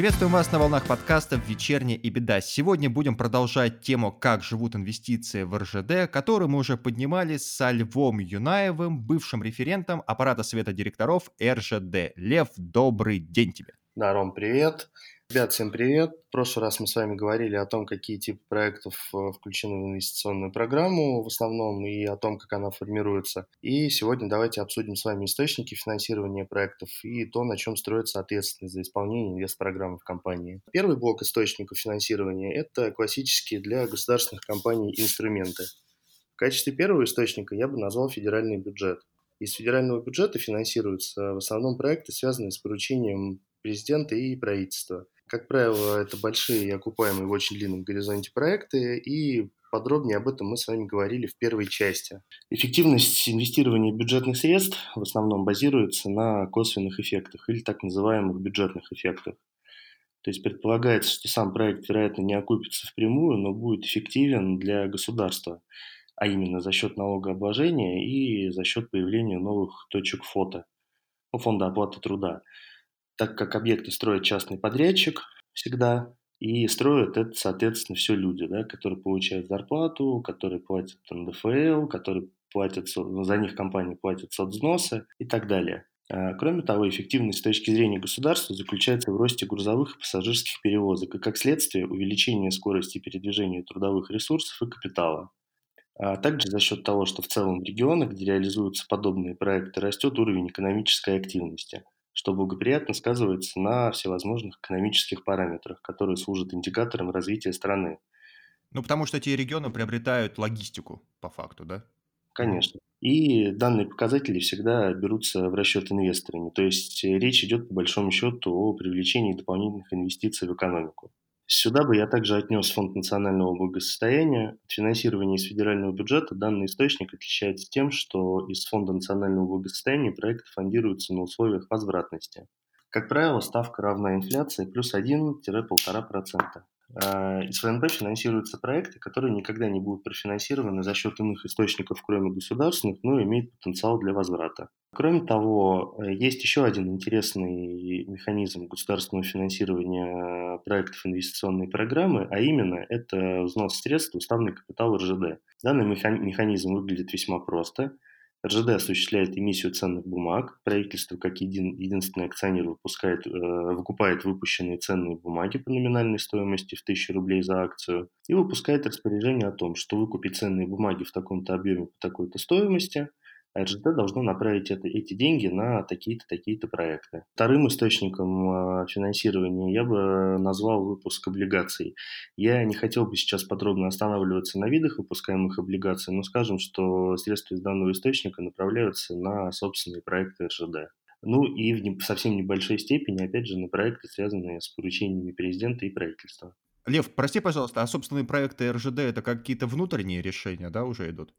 Приветствуем вас на волнах подкаста «Вечерняя и беда». Сегодня будем продолжать тему «Как живут инвестиции в РЖД», которую мы уже поднимали со Львом Юнаевым, бывшим референтом аппарата совета директоров РЖД. Лев, добрый день тебе. Да, Ром, привет. Ребят, всем привет. В прошлый раз мы с вами говорили о том, какие типы проектов э, включены в инвестиционную программу в основном и о том, как она формируется. И сегодня давайте обсудим с вами источники финансирования проектов и то, на чем строится ответственность за исполнение инвестпрограммы в компании. Первый блок источников финансирования – это классические для государственных компаний инструменты. В качестве первого источника я бы назвал федеральный бюджет. Из федерального бюджета финансируются в основном проекты, связанные с поручением президента и правительства – как правило, это большие и окупаемые в очень длинном горизонте проекты, и подробнее об этом мы с вами говорили в первой части. Эффективность инвестирования бюджетных средств в основном базируется на косвенных эффектах или так называемых бюджетных эффектах. То есть предполагается, что сам проект, вероятно, не окупится впрямую, но будет эффективен для государства, а именно за счет налогообложения и за счет появления новых точек фото, ну, фонда оплаты труда так как объекты строит частный подрядчик всегда, и строят это, соответственно, все люди, да, которые получают зарплату, которые платят НДФЛ, которые платят, за них компании платят соцвзносы и так далее. А, кроме того, эффективность с точки зрения государства заключается в росте грузовых и пассажирских перевозок и, как следствие, увеличение скорости передвижения трудовых ресурсов и капитала. А также за счет того, что в целом в регионах, где реализуются подобные проекты, растет уровень экономической активности – что благоприятно сказывается на всевозможных экономических параметрах, которые служат индикатором развития страны. Ну, потому что эти регионы приобретают логистику, по факту, да? Конечно. И данные показатели всегда берутся в расчет инвесторами. То есть речь идет, по большому счету, о привлечении дополнительных инвестиций в экономику. Сюда бы я также отнес Фонд национального благосостояния. От финансирования из федерального бюджета данный источник отличается тем, что из Фонда национального благосостояния проекты фондируются на условиях возвратности. Как правило, ставка равна инфляции плюс 1-1,5%. А, из ФНБ финансируются проекты, которые никогда не будут профинансированы за счет иных источников, кроме государственных, но имеют потенциал для возврата. Кроме того, э, есть еще один интересный механизм государственного финансирования проектов инвестиционной программы, а именно это взнос средств в уставный капитал РЖД. Данный механизм выглядит весьма просто – РЖД осуществляет эмиссию ценных бумаг. Правительство, как един, единственный акционер, выпускает, э, выкупает выпущенные ценные бумаги по номинальной стоимости в 1000 рублей за акцию и выпускает распоряжение о том, что выкупить ценные бумаги в таком-то объеме по такой-то стоимости – РЖД должно направить это, эти деньги на такие-то, такие-то проекты. Вторым источником а, финансирования я бы назвал выпуск облигаций. Я не хотел бы сейчас подробно останавливаться на видах выпускаемых облигаций, но скажем, что средства из данного источника направляются на собственные проекты РЖД. Ну и в совсем небольшой степени, опять же, на проекты, связанные с поручениями президента и правительства. Лев, прости, пожалуйста, а собственные проекты РЖД это какие-то внутренние решения, да, уже идут?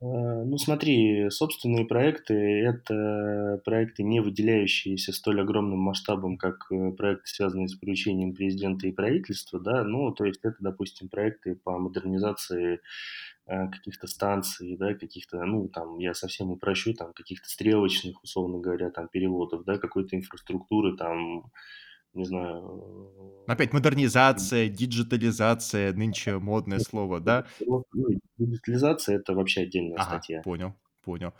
Э, ну, смотри, собственные проекты – это проекты, не выделяющиеся столь огромным масштабом, как э, проекты, связанные с поручением президента и правительства, да, ну, то есть это, допустим, проекты по модернизации э, каких-то станций, да, каких-то, ну, там, я совсем упрощу, там, каких-то стрелочных, условно говоря, там, переводов, да, какой-то инфраструктуры, там, не знаю... Опять модернизация, диджитализация, нынче модное слово, да? Ну, диджитализация – это вообще отдельная ага, статья. понял, понял.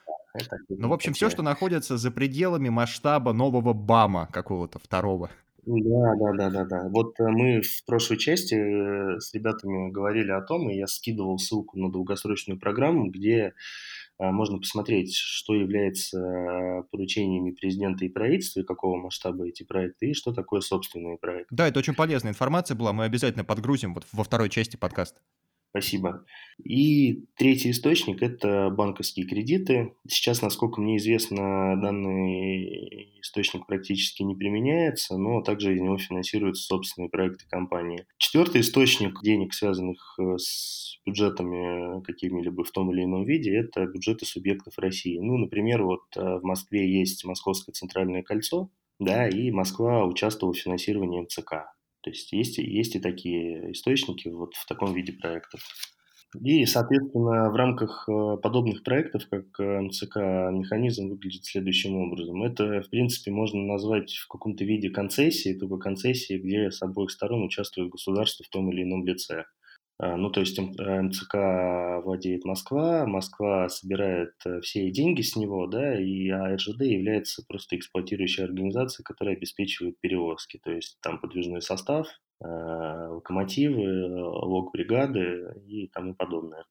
Ну, в общем, все, что находится за пределами масштаба нового БАМа какого-то второго. Да, да, да, да, да. Вот э, мы в прошлой части э, с ребятами говорили о том, и я скидывал ссылку на долгосрочную программу, где можно посмотреть, что является поручениями президента и правительства, и какого масштаба эти проекты, и что такое собственные проекты. Да, это очень полезная информация была, мы обязательно подгрузим вот во второй части подкаста. Спасибо. И третий источник – это банковские кредиты. Сейчас, насколько мне известно, данный источник практически не применяется, но также из него финансируются собственные проекты компании. Четвертый источник денег, связанных э, с бюджетами какими-либо в том или ином виде, это бюджеты субъектов России. Ну, например, вот э, в Москве есть Московское центральное кольцо, да, и Москва участвовала в финансировании МЦК. То есть есть, есть и такие источники вот в таком виде проектов. И, соответственно, в рамках э, подобных проектов, как э, МЦК, механизм выглядит следующим образом. Это, в принципе, можно назвать в каком-то виде концессии, только концессии, где с обоих сторон участвует государство в том или ином лице. А, ну, то есть МЦК владеет Москва, Москва собирает э, все деньги с него, да, и АРЖД является просто эксплуатирующей организацией, которая обеспечивает перевозки. То есть там подвижной состав, э, локомотивы, лог бригады и тому подобное.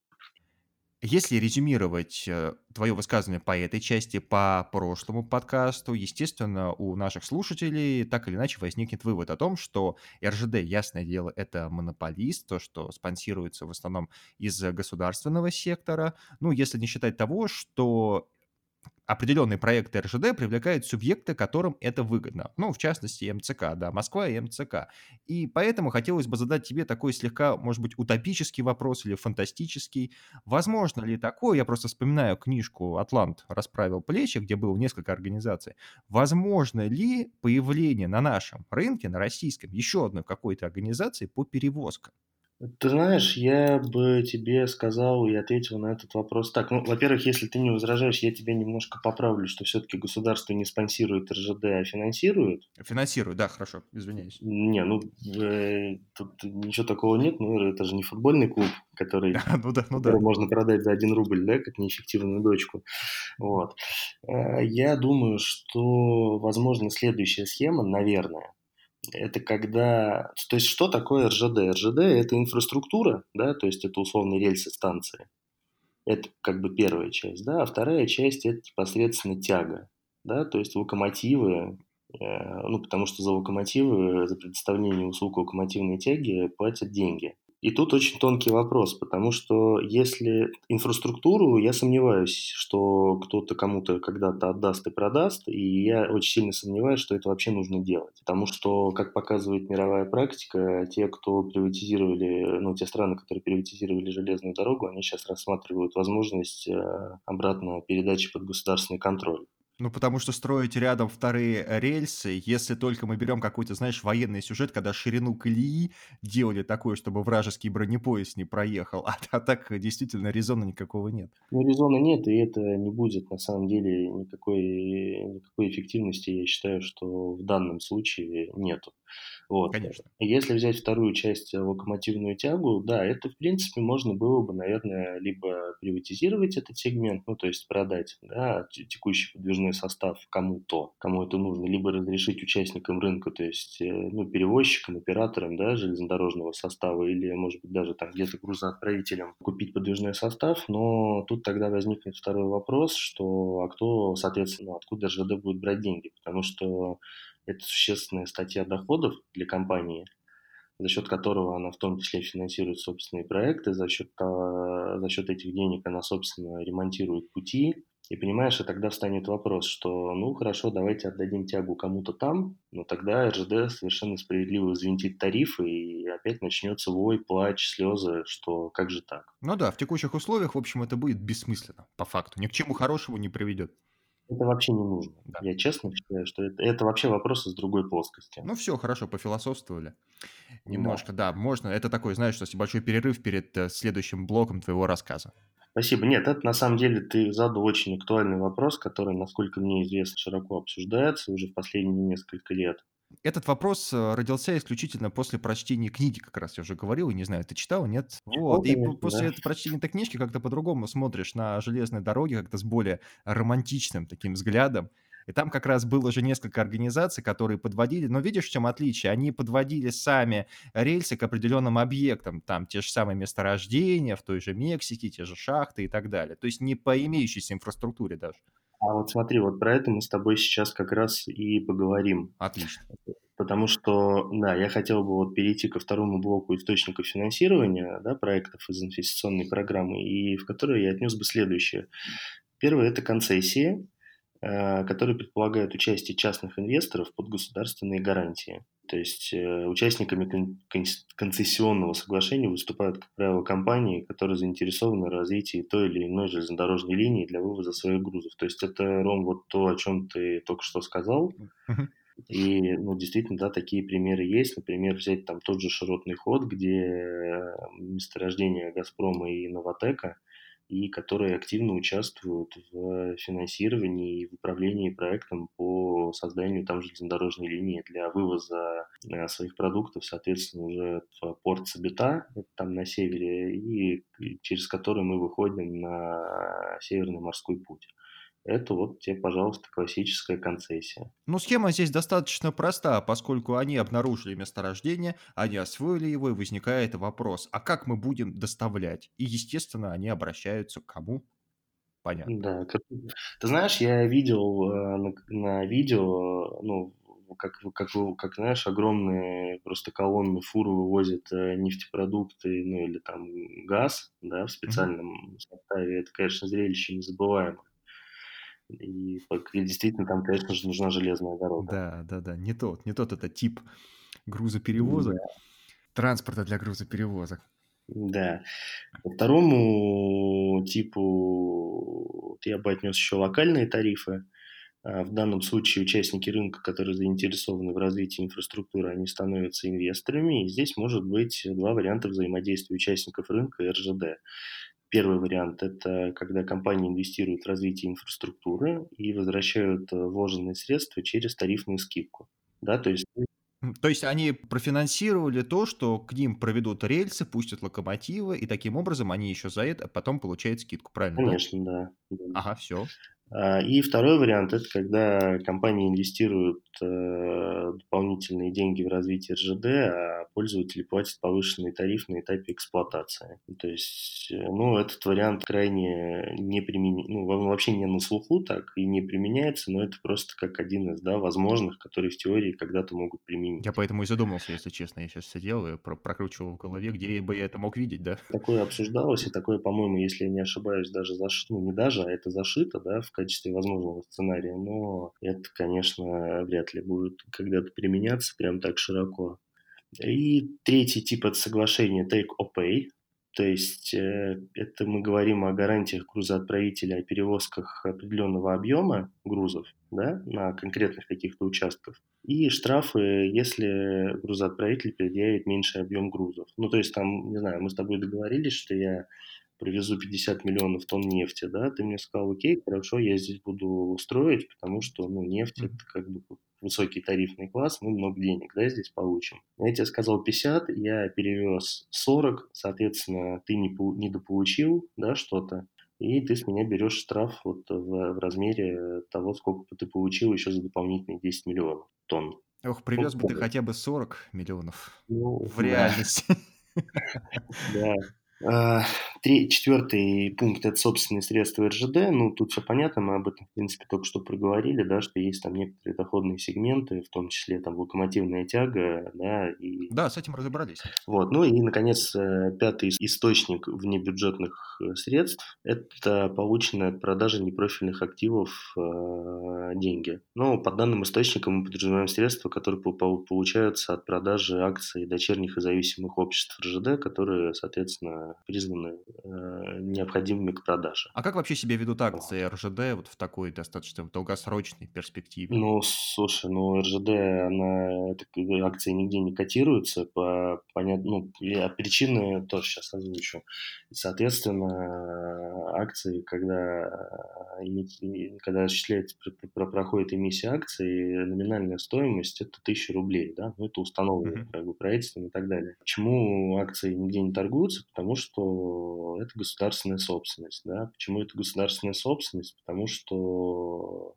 Если резюмировать э, твое высказывание по этой части, по прошлому подкасту, естественно, у наших слушателей так или иначе возникнет вывод о том, что РЖД, ясное дело, это монополист, то, что спонсируется в основном из государственного сектора. Ну, если не считать того, что определенные проекты РЖД привлекают субъекты, которым это выгодно. Ну, в частности, МЦК, да, Москва и МЦК. И поэтому хотелось бы задать тебе такой слегка, может быть, утопический вопрос или фантастический. Возможно ли такое? Я просто вспоминаю книжку «Атлант расправил плечи», где было несколько организаций. Возможно ли появление на нашем рынке, на российском, еще одной какой-то организации по перевозкам? Ты знаешь, я бы тебе сказал и ответил на этот вопрос так. Ну, во-первых, если ты не возражаешь, я тебя немножко поправлю, что все-таки государство не спонсирует РЖД, а финансирует. Финансирует, да, хорошо, извиняюсь. Не, ну, э, тут ничего такого нет, ну, это же не футбольный клуб, который, ну да, ну да. можно продать за один рубль, да, как неэффективную дочку. Вот. Э, я думаю, что, возможно, следующая схема, наверное, это когда... То есть что такое РЖД? РЖД – это инфраструктура, да, то есть это условные рельсы станции. Это как бы первая часть, да, а вторая часть – это непосредственно тяга, да, то есть локомотивы, э, ну, потому что за локомотивы, за предоставление услуг локомотивной тяги платят деньги. И тут очень тонкий вопрос, потому что если инфраструктуру, я сомневаюсь, что кто-то кому-то когда-то отдаст и продаст, и я очень сильно сомневаюсь, что это вообще нужно делать. Потому что, как показывает мировая практика, те, кто приватизировали, ну, те страны, которые приватизировали железную дорогу, они сейчас рассматривают возможность э, обратно передачи под государственный контроль. Ну, потому что строить рядом вторые рельсы, если только мы берем какой-то, знаешь, военный сюжет, когда ширину колеи делали такое, чтобы вражеский бронепоезд не проехал, а, а так действительно резона никакого нет. Ну, резона нет, и это не будет на самом деле никакой, никакой эффективности, я считаю, что в данном случае нету. Вот. Конечно. Если взять вторую часть э, локомотивную тягу, да, это, в принципе, можно было бы, наверное, либо приватизировать этот сегмент, ну, то есть продать да, текущий подвижной состав кому-то, кому это нужно, либо разрешить участникам рынка, то есть э, ну, перевозчикам, операторам да, железнодорожного состава или, может быть, даже там где-то грузоотправителям купить подвижной состав, но тут тогда возникнет второй вопрос, что а кто, соответственно, откуда РЖД будет брать деньги, потому что это существенная статья доходов для компании, за счет которого она в том числе финансирует собственные проекты, за счет, а, за счет этих денег она, собственно, ремонтирует пути. И понимаешь, и тогда встанет вопрос, что, ну, хорошо, давайте отдадим тягу кому-то там, но тогда РЖД совершенно справедливо взвинтит тарифы, и опять начнется вой, плач, слезы, что как же так? Ну да, в текущих условиях, в общем, это будет бессмысленно, по факту. Ни к чему хорошему не приведет. Это вообще не нужно. Да. Я честно считаю, что это, это вообще вопрос из другой плоскости. Ну все, хорошо, пофилософствовали. Немножко, да. да, можно. Это такой, знаешь, что большой перерыв перед э, следующим блоком твоего рассказа. Спасибо. Нет, это на самом деле ты задал очень актуальный вопрос, который, насколько мне известно, широко обсуждается уже в последние несколько лет. Этот вопрос э, родился исключительно после прочтения книги, как раз я уже говорил, и не знаю, ты читал, нет? Вот, и после да. этого прочтения этой книжки как-то по-другому смотришь на железные дороги, как-то с более романтичным таким взглядом. И там как раз было уже несколько организаций, которые подводили, но видишь, в чем отличие? Они подводили сами рельсы к определенным объектам, там те же самые месторождения в той же Мексике, те же шахты и так далее. То есть не по имеющейся инфраструктуре даже. А вот смотри, вот про это мы с тобой сейчас как раз и поговорим. Отлично. Потому что, да, я хотел бы вот перейти ко второму блоку источников финансирования да, проектов из инвестиционной программы, и в которые я отнес бы следующее. Первое – это концессии, которые предполагают участие частных инвесторов под государственные гарантии. То есть э, участниками концессионного соглашения выступают, как правило, компании, которые заинтересованы в развитии той или иной железнодорожной линии для вывоза своих грузов. То есть это, Ром, вот то, о чем ты только что сказал. И, ну, действительно, да, такие примеры есть. Например, взять там тот же широтный ход, где месторождение «Газпрома» и «Новотека», и которые активно участвуют в финансировании и в управлении проектом по созданию там железнодорожной линии для вывоза э, своих продуктов, соответственно, уже в порт Сабита, там на севере, и через который мы выходим на Северный морской путь это вот тебе, пожалуйста, классическая концессия. Ну, схема здесь достаточно проста, поскольку они обнаружили месторождение, они освоили его, и возникает вопрос, а как мы будем доставлять? И, естественно, они обращаются к кому? Понятно. Да, как, ты знаешь, я видел э, на, на видео, ну, как, как, как, знаешь, огромные просто колонны фуры вывозят э, нефтепродукты, ну, или там газ, да, в специальном mm-hmm. составе. Это, конечно, зрелище незабываемое. И, действительно там, конечно же, нужна железная дорога. Да, да, да. Не тот, не тот это тип грузоперевозок, да. транспорта для грузоперевозок. Да. По второму типу я бы отнес еще локальные тарифы. А, в данном случае участники рынка, которые заинтересованы в развитии инфраструктуры, они становятся инвесторами. И здесь может быть два варианта взаимодействия участников рынка и РЖД. Первый вариант – это когда компании инвестируют в развитие инфраструктуры и возвращают э, вложенные средства через тарифную скидку. Да, то есть то есть они профинансировали то, что к ним проведут рельсы, пустят локомотивы, и таким образом они еще за это потом получают скидку, правильно? Конечно, да. да. Ага, все. А, и второй вариант – это когда компании инвестируют э, дополнительные деньги в развитие РЖД, а пользователи платят повышенный тариф на этапе эксплуатации. То есть, э, ну, этот вариант крайне не применен, ну, вообще не на слуху так и не применяется, но это просто как один из, да, возможных, которые в теории когда-то могут применить. Я поэтому и задумался, если честно. Я сейчас сидел и прокручивал в голове, где бы я это мог видеть, да? Такое обсуждалось, и такое, по-моему, если я не ошибаюсь, даже зашито, ну, не даже, а это зашито, да, в качестве возможного сценария, но это, конечно, вряд ли будет когда-то применяться прям так широко. И третий тип от соглашения take or pay, то есть э, это мы говорим о гарантиях грузоотправителя о перевозках определенного объема грузов да, на конкретных каких-то участках. И штрафы, если грузоотправитель предъявит меньший объем грузов. Ну, то есть там, не знаю, мы с тобой договорились, что я привезу 50 миллионов тонн нефти, да, ты мне сказал, окей, хорошо, я здесь буду строить, потому что, ну, нефть это как бы высокий тарифный класс, мы много денег, да, здесь получим. Я тебе сказал 50, я перевез 40, соответственно, ты не, недополучил, да, что-то, и ты с меня берешь штраф вот в, в размере того, сколько бы ты получил еще за дополнительные 10 миллионов тонн. Ох, привез бы ты хотя бы 40 миллионов ну, в реальности. Да, три, четвертый пункт – это собственные средства РЖД. Ну, тут все понятно, мы об этом, в принципе, только что проговорили, да, что есть там некоторые доходные сегменты, в том числе там локомотивная тяга, да, и... Да, с этим разобрались. Вот, ну и, наконец, э, пятый источник внебюджетных э, средств – это полученные от продажи непрофильных активов э, деньги. Но по данным источникам мы подразумеваем средства, которые получаются от продажи акций дочерних и зависимых обществ РЖД, которые, соответственно, признаны необходимыми к продаже. А как вообще себя ведут акции РЖД вот в такой достаточно долгосрочной перспективе? Ну, слушай, ну РЖД, она, это, акции нигде не котируются по понятно, ну, я причины тоже сейчас озвучу. Соответственно, акции, когда, когда осуществляется, проходит эмиссия акций, номинальная стоимость это 1000 рублей, да, ну, это установлено mm-hmm. как бы, правительством и так далее. Почему акции нигде не торгуются? Потому что это государственная собственность, да. Почему это государственная собственность? Потому что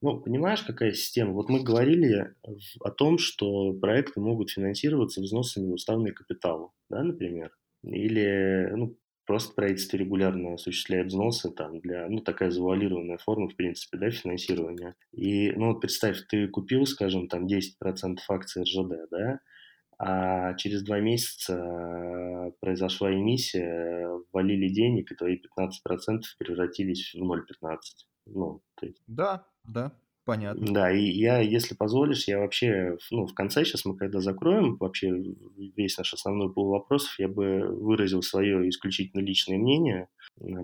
ну, понимаешь, какая система? Вот мы говорили о том, что проекты могут финансироваться взносами в уставный капитал, да, например. Или, ну, просто правительство регулярно осуществляет взносы там для, ну, такая завуалированная форма, в принципе, да, финансирования. И, ну, вот представь, ты купил, скажем, там 10% акций РЖД, да, а через два месяца произошла эмиссия, ввалили денег, и твои 15% превратились в 0,15. Ну, есть... Да, да, понятно. Да, и я, если позволишь, я вообще, ну, в конце, сейчас мы когда закроем вообще весь наш основной пул вопросов, я бы выразил свое исключительно личное мнение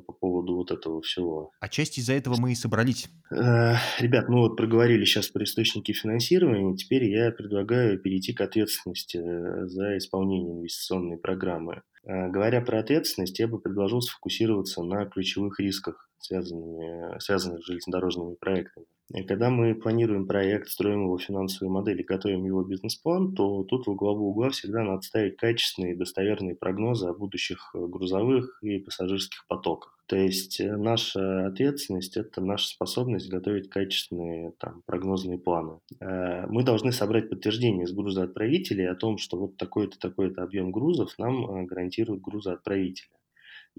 по поводу вот этого всего. А часть из-за этого мы и собрались. Ребят, ну вот проговорили сейчас про источники финансирования, теперь я предлагаю перейти к ответственности за исполнение инвестиционной программы. Говоря про ответственность, я бы предложил сфокусироваться на ключевых рисках, связанных с железнодорожными проектами. Когда мы планируем проект, строим его финансовые модели, готовим его бизнес-план, то тут во главу угла всегда надо ставить качественные и достоверные прогнозы о будущих э, грузовых и пассажирских потоках. То есть э, наша ответственность – это наша способность готовить качественные там, прогнозные планы. Э, мы должны собрать подтверждение с грузоотправителей о том, что вот такой-то, такой-то объем грузов нам гарантирует грузоотправитель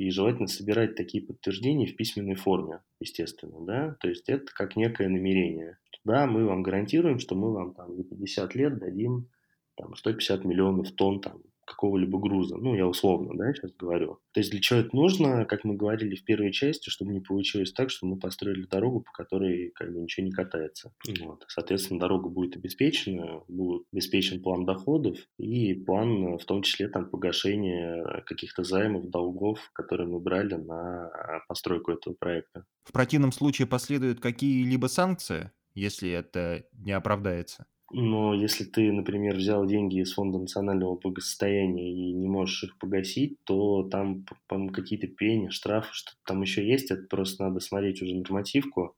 и желательно собирать такие подтверждения в письменной форме, естественно, да, то есть это как некое намерение. Да, мы вам гарантируем, что мы вам там за 50 лет дадим там, 150 миллионов тонн там, какого-либо груза. Ну, я условно, да, сейчас говорю. То есть для чего это нужно, как мы говорили в первой части, чтобы не получилось так, что мы построили дорогу, по которой как бы ничего не катается. Вот. Соответственно, дорога будет обеспечена, будет обеспечен план доходов и план, в том числе, там, погашения каких-то займов, долгов, которые мы брали на постройку этого проекта. В противном случае последуют какие-либо санкции, если это не оправдается? Но если ты, например, взял деньги из Фонда национального благосостояния и не можешь их погасить, то там, по-моему, какие-то пени, штрафы, что-то там еще есть. Это просто надо смотреть уже нормативку.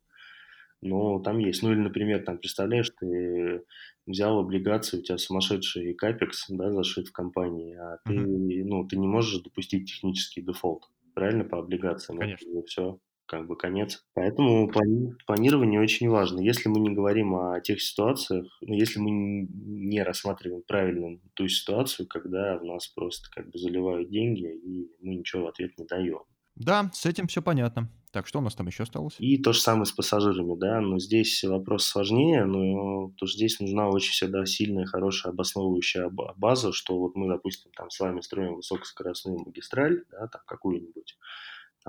Но там есть. Ну или, например, там, представляешь, ты взял облигации, у тебя сумасшедший капекс, да, зашит в компании, а ты, uh-huh. ну, ты не можешь допустить технический дефолт, правильно, по облигациям? Конечно. Это все как бы конец. Поэтому плани- планирование очень важно. Если мы не говорим о тех ситуациях, ну, если мы не рассматриваем правильно ту ситуацию, когда в нас просто как бы заливают деньги, и мы ничего в ответ не даем. Да, с этим все понятно. Так, что у нас там еще осталось? И то же самое с пассажирами, да, но здесь вопрос сложнее, но то здесь нужна очень всегда сильная, хорошая обосновывающая база, что вот мы, допустим, там с вами строим высокоскоростную магистраль, да, там какую-нибудь,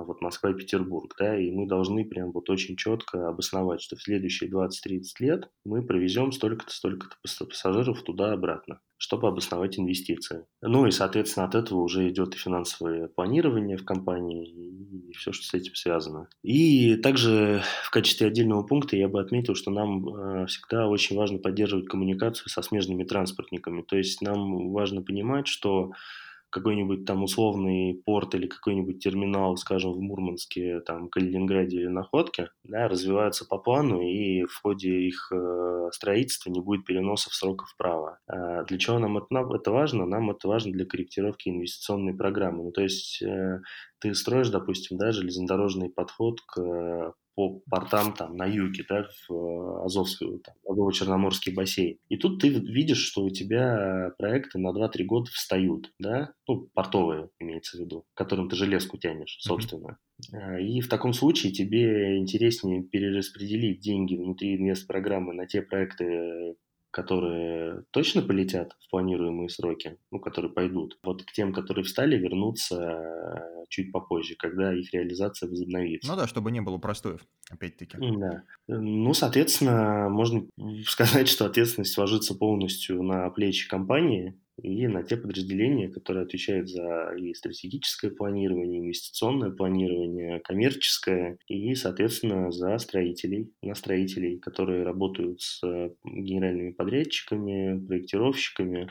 вот Москва и Петербург, да, и мы должны прям вот очень четко обосновать, что в следующие 20-30 лет мы провезем столько-то, столько-то пассажиров туда-обратно, чтобы обосновать инвестиции. Ну и, соответственно, от этого уже идет и финансовое планирование в компании, и все, что с этим связано. И также в качестве отдельного пункта я бы отметил, что нам э, всегда очень важно поддерживать коммуникацию со смежными транспортниками. То есть нам важно понимать, что какой-нибудь там условный порт или какой-нибудь терминал, скажем, в Мурманске, там, Калининграде или Находке, да, развиваются по плану, и в ходе их э, строительства не будет переносов сроков вправо. А для чего нам это, это важно? Нам это важно для корректировки инвестиционной программы. Ну, то есть э, ты строишь, допустим, да, железнодорожный подход к по портам там на юге, да, в э, Азовскую, там, Азово-Черноморский бассейн. И тут ты видишь, что у тебя проекты на 2-3 года встают, да, ну, портовые имеется в виду, которым ты железку тянешь, собственно. Mm-hmm. И в таком случае тебе интереснее перераспределить деньги внутри инвест-программы на те проекты, которые точно полетят в планируемые сроки, ну, которые пойдут, вот к тем, которые встали, вернуться э, чуть попозже, когда их реализация возобновится. Ну да, чтобы не было простоев, опять-таки. Да. Ну, соответственно, можно сказать, что ответственность ложится полностью на плечи компании, и на те подразделения, которые отвечают за и стратегическое планирование, инвестиционное планирование, коммерческое, и, соответственно, за строителей, на строителей, которые работают с генеральными подрядчиками, проектировщиками,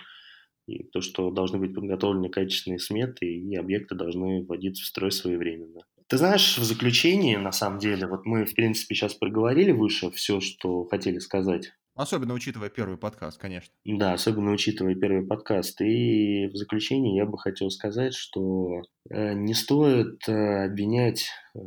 и то, что должны быть подготовлены качественные сметы, и объекты должны вводиться в строй своевременно. Ты знаешь, в заключении, на самом деле, вот мы, в принципе, сейчас проговорили выше все, что хотели сказать Особенно учитывая первый подкаст, конечно. Да, особенно учитывая первый подкаст. И в заключение я бы хотел сказать, что э, не стоит э, обвинять, э,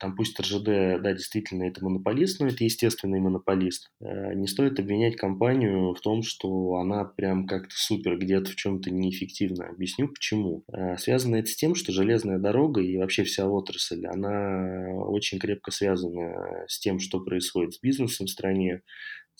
там пусть РЖД, да, действительно это монополист, но это естественный монополист. Не стоит обвинять компанию в том, что она прям как-то супер где-то в чем-то неэффективна. Объясню почему. Связано это с тем, что железная дорога и вообще вся отрасль, она очень крепко связана с тем, что происходит с бизнесом в стране,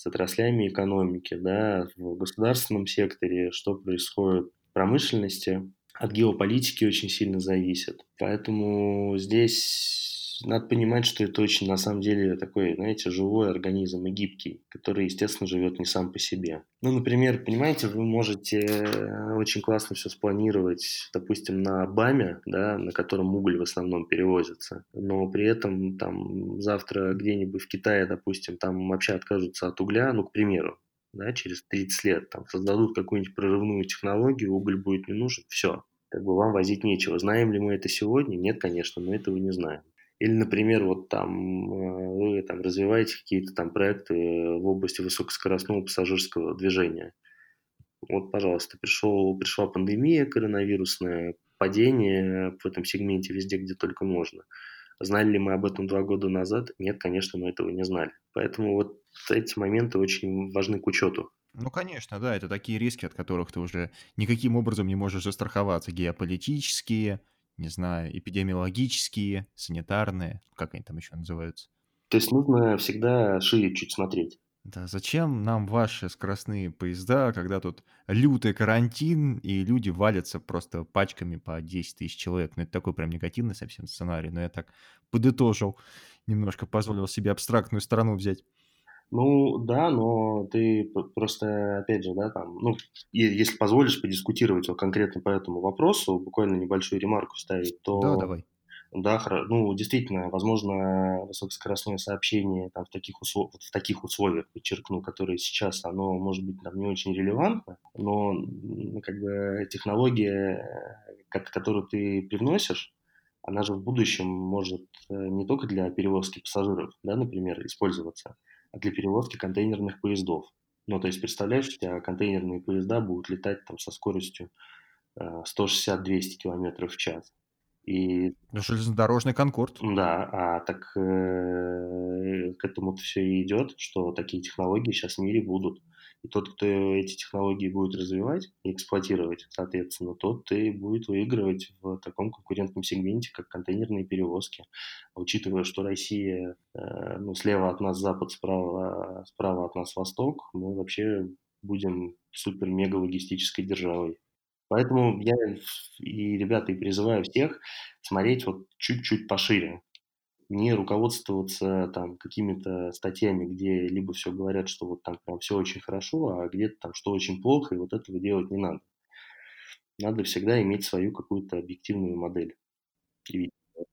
с отраслями экономики, да, в государственном секторе, что происходит в промышленности, от геополитики очень сильно зависит. Поэтому здесь надо понимать, что это очень, на самом деле, такой, знаете, живой организм и гибкий, который, естественно, живет не сам по себе. Ну, например, понимаете, вы можете э, очень классно все спланировать, допустим, на БАМе, да, на котором уголь в основном перевозится, но при этом там завтра где-нибудь в Китае, допустим, там вообще откажутся от угля, ну, к примеру, да, через 30 лет там создадут какую-нибудь прорывную технологию, уголь будет не нужен, все, как бы вам возить нечего. Знаем ли мы это сегодня? Нет, конечно, мы этого не знаем. Или, например, вот там э, вы там развиваете какие-то там проекты в области высокоскоростного пассажирского движения. Вот, пожалуйста, пришел, пришла пандемия коронавирусная, падение в этом сегменте везде, где только можно. Знали ли мы об этом два года назад? Нет, конечно, мы этого не знали. Поэтому вот эти моменты очень важны к учету. Ну, конечно, да, это такие риски, от которых ты уже никаким образом не можешь застраховаться. Геополитические, не знаю, эпидемиологические, санитарные, как они там еще называются. То есть нужно всегда шире чуть смотреть. Да, зачем нам ваши скоростные поезда, когда тут лютый карантин, и люди валятся просто пачками по 10 тысяч человек? Ну, это такой прям негативный совсем сценарий, но я так подытожил, немножко позволил себе абстрактную сторону взять. Ну да, но ты просто, опять же, да, там, ну, если позволишь подискутировать конкретно по этому вопросу, буквально небольшую ремарку вставить, то... Да, давай. Да, ну, действительно, возможно, высокоскоростное сообщение там, в, таких услов... в таких условиях, подчеркну, которые сейчас, оно может быть там, не очень релевантно, но как бы технология, которую ты привносишь, она же в будущем может э, не только для перевозки пассажиров, да, например, использоваться, для перевозки контейнерных поездов. Ну, то есть, представляешь, у тебя контейнерные поезда будут летать там со скоростью 160-200 э, км в час. И... Ну, железнодорожный конкорд. Да, а так э, к этому все и идет, что такие технологии сейчас в мире будут. И тот, кто эти технологии будет развивать и эксплуатировать, соответственно, тот и будет выигрывать в таком конкурентном сегменте, как контейнерные перевозки. Учитывая, что Россия э, ну, слева от нас запад, справа, справа от нас восток, мы вообще будем супер-мега-логистической державой. Поэтому я и, ребята, и призываю всех смотреть вот чуть-чуть пошире не руководствоваться там какими-то статьями, где либо все говорят, что вот там прям все очень хорошо, а где-то там что очень плохо, и вот этого делать не надо. Надо всегда иметь свою какую-то объективную модель.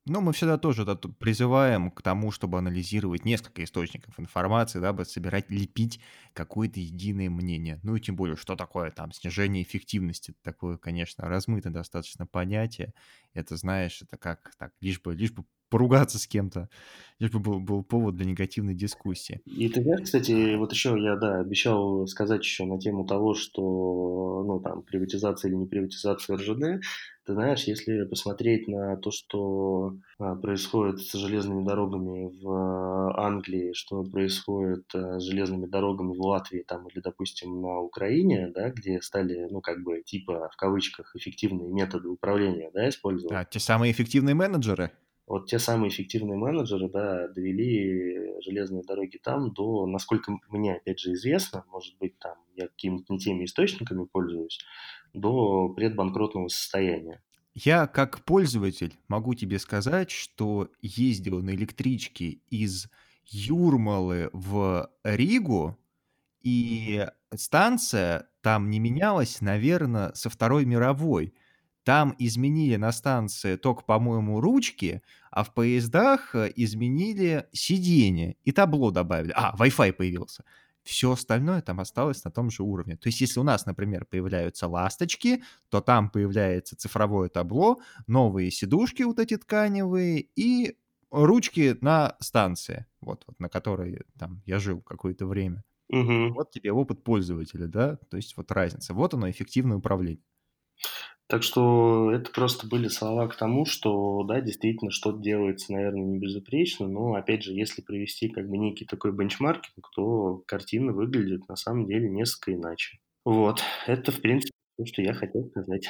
Ну, мы всегда тоже да, призываем к тому, чтобы анализировать несколько источников информации, дабы собирать, лепить какое-то единое мнение. Ну и тем более, что такое там снижение эффективности. Такое, конечно, размытое достаточно понятие. Это, знаешь, это как так, лишь бы, лишь бы поругаться с кем-то, лишь бы был, был повод для негативной дискуссии. И ты знаешь, кстати, вот еще я, да, обещал сказать еще на тему того, что, ну, там, приватизация или не приватизация РЖД, ты знаешь, если посмотреть на то, что а, происходит с железными дорогами в Англии, что происходит а, с железными дорогами в Латвии, там, или, допустим, на Украине, да, где стали, ну, как бы, типа, в кавычках, эффективные методы управления, да, использовать. А, те самые эффективные менеджеры? Вот те самые эффективные менеджеры, да, довели железные дороги там до, насколько мне, опять же, известно, может быть, там я какими-то не теми источниками пользуюсь, до предбанкротного состояния. Я как пользователь могу тебе сказать, что ездил на электричке из Юрмалы в Ригу, и станция там не менялась, наверное, со Второй мировой – там изменили на станции только, по-моему, ручки, а в поездах э, изменили сиденье и табло добавили. А, Wi-Fi появился. Все остальное там осталось на том же уровне. То есть, если у нас, например, появляются ласточки, то там появляется цифровое табло, новые сидушки вот эти тканевые и ручки на станции, вот, вот на которой там я жил какое-то время. Угу. Вот тебе опыт пользователя, да, то есть вот разница. Вот оно эффективное управление. Так что это просто были слова к тому, что, да, действительно, что-то делается, наверное, не безупречно, но, опять же, если провести как бы некий такой бенчмаркинг, то картина выглядит на самом деле несколько иначе. Вот, это, в принципе, то, что я хотел сказать.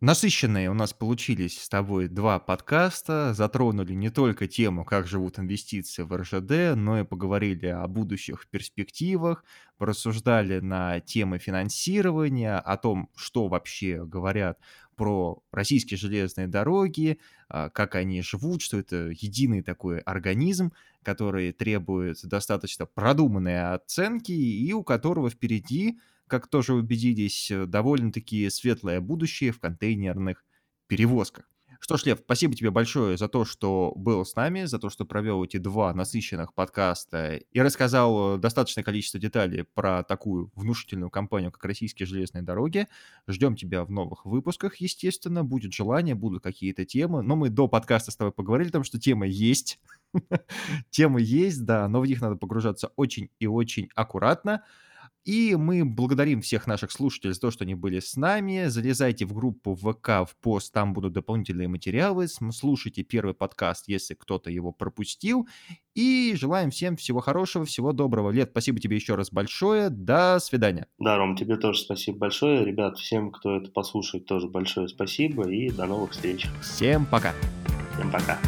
Насыщенные у нас получились с тобой два подкаста, затронули не только тему, как живут инвестиции в РЖД, но и поговорили о будущих перспективах, порассуждали на темы финансирования, о том, что вообще говорят про российские железные дороги, а, как они живут, что это единый такой организм, который требует достаточно продуманной оценки и у которого впереди как тоже убедились, э, довольно-таки светлое будущее в контейнерных перевозках. Что ж, Лев, спасибо тебе большое за то, что был с нами, за то, что провел эти два насыщенных подкаста и рассказал достаточное количество деталей про такую внушительную компанию, как Российские железные дороги. Ждем тебя в новых выпусках, естественно. Будет желание, будут какие-то темы. Но мы до подкаста с тобой поговорили, потому что тема есть. Темы есть, да, но в них надо погружаться очень и очень аккуратно. И мы благодарим всех наших слушателей за то, что они были с нами. Залезайте в группу ВК, в пост, там будут дополнительные материалы. Слушайте первый подкаст, если кто-то его пропустил. И желаем всем всего хорошего, всего доброго. Лет, спасибо тебе еще раз большое. До свидания. Да, Ром, тебе тоже спасибо большое. Ребят, всем, кто это послушает, тоже большое спасибо. И до новых встреч. Всем пока. Всем пока.